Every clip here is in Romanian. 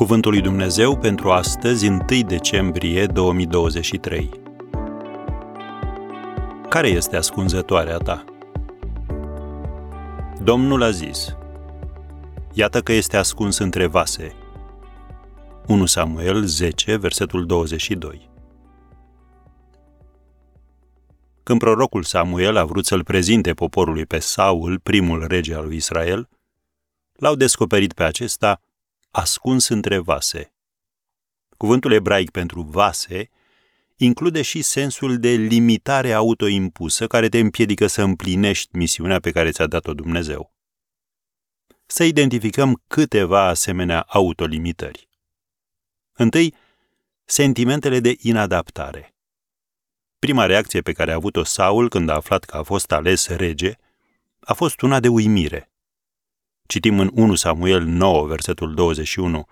Cuvântul lui Dumnezeu pentru astăzi, 1 decembrie 2023. Care este ascunzătoarea ta? Domnul a zis, Iată că este ascuns între vase. 1 Samuel 10, versetul 22. Când prorocul Samuel a vrut să-l prezinte poporului pe Saul, primul rege al lui Israel, l-au descoperit pe acesta ascuns între vase. Cuvântul ebraic pentru vase include și sensul de limitare autoimpusă care te împiedică să împlinești misiunea pe care ți-a dat-o Dumnezeu. Să identificăm câteva asemenea autolimitări. Întâi, sentimentele de inadaptare. Prima reacție pe care a avut-o Saul când a aflat că a fost ales rege a fost una de uimire. Citim în 1 Samuel 9, versetul 21.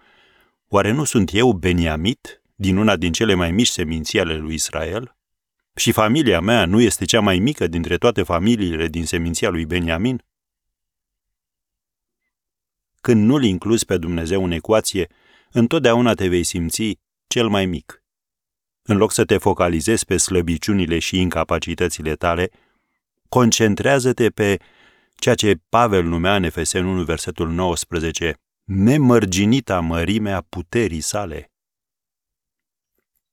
Oare nu sunt eu Beniamit, din una din cele mai mici seminții ale lui Israel? Și familia mea nu este cea mai mică dintre toate familiile din seminția lui Beniamin? Când nu-L incluzi pe Dumnezeu în ecuație, întotdeauna te vei simți cel mai mic. În loc să te focalizezi pe slăbiciunile și incapacitățile tale, concentrează-te pe ceea ce Pavel numea în Efesen 1, versetul 19, nemărginita mărimea puterii sale.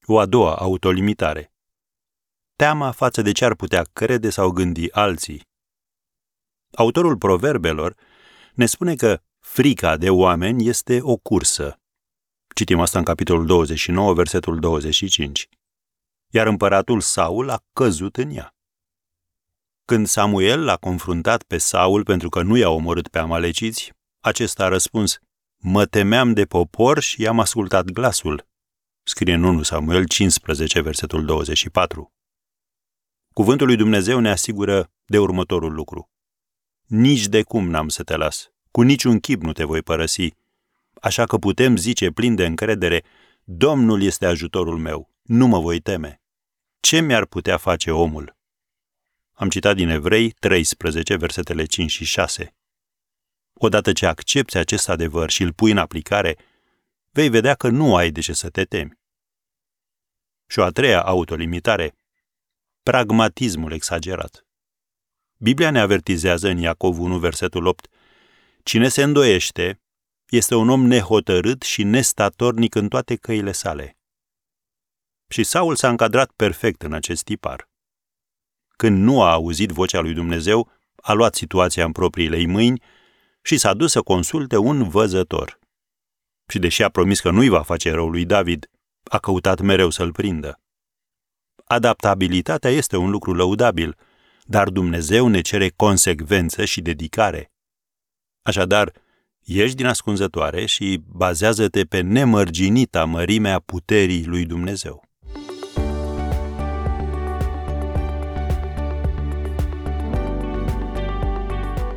O a doua autolimitare. Teama față de ce ar putea crede sau gândi alții. Autorul proverbelor ne spune că frica de oameni este o cursă. Citim asta în capitolul 29, versetul 25. Iar împăratul Saul a căzut în ea. Când Samuel l-a confruntat pe Saul pentru că nu i-a omorât pe amaleciți, acesta a răspuns, Mă temeam de popor și i-am ascultat glasul. Scrie în 1 Samuel 15, versetul 24. Cuvântul lui Dumnezeu ne asigură de următorul lucru. Nici de cum n-am să te las, cu niciun chip nu te voi părăsi, așa că putem zice plin de încredere, Domnul este ajutorul meu, nu mă voi teme. Ce mi-ar putea face omul? Am citat din Evrei 13, versetele 5 și 6. Odată ce accepti acest adevăr și îl pui în aplicare, vei vedea că nu ai de ce să te temi. Și o a treia autolimitare, pragmatismul exagerat. Biblia ne avertizează în Iacov 1, versetul 8, Cine se îndoiește este un om nehotărât și nestatornic în toate căile sale. Și Saul s-a încadrat perfect în acest tipar când nu a auzit vocea lui Dumnezeu, a luat situația în propriile ei mâini și s-a dus să consulte un văzător. Și deși a promis că nu-i va face rău lui David, a căutat mereu să-l prindă. Adaptabilitatea este un lucru lăudabil, dar Dumnezeu ne cere consecvență și dedicare. Așadar, ieși din ascunzătoare și bazează-te pe nemărginita mărimea puterii lui Dumnezeu.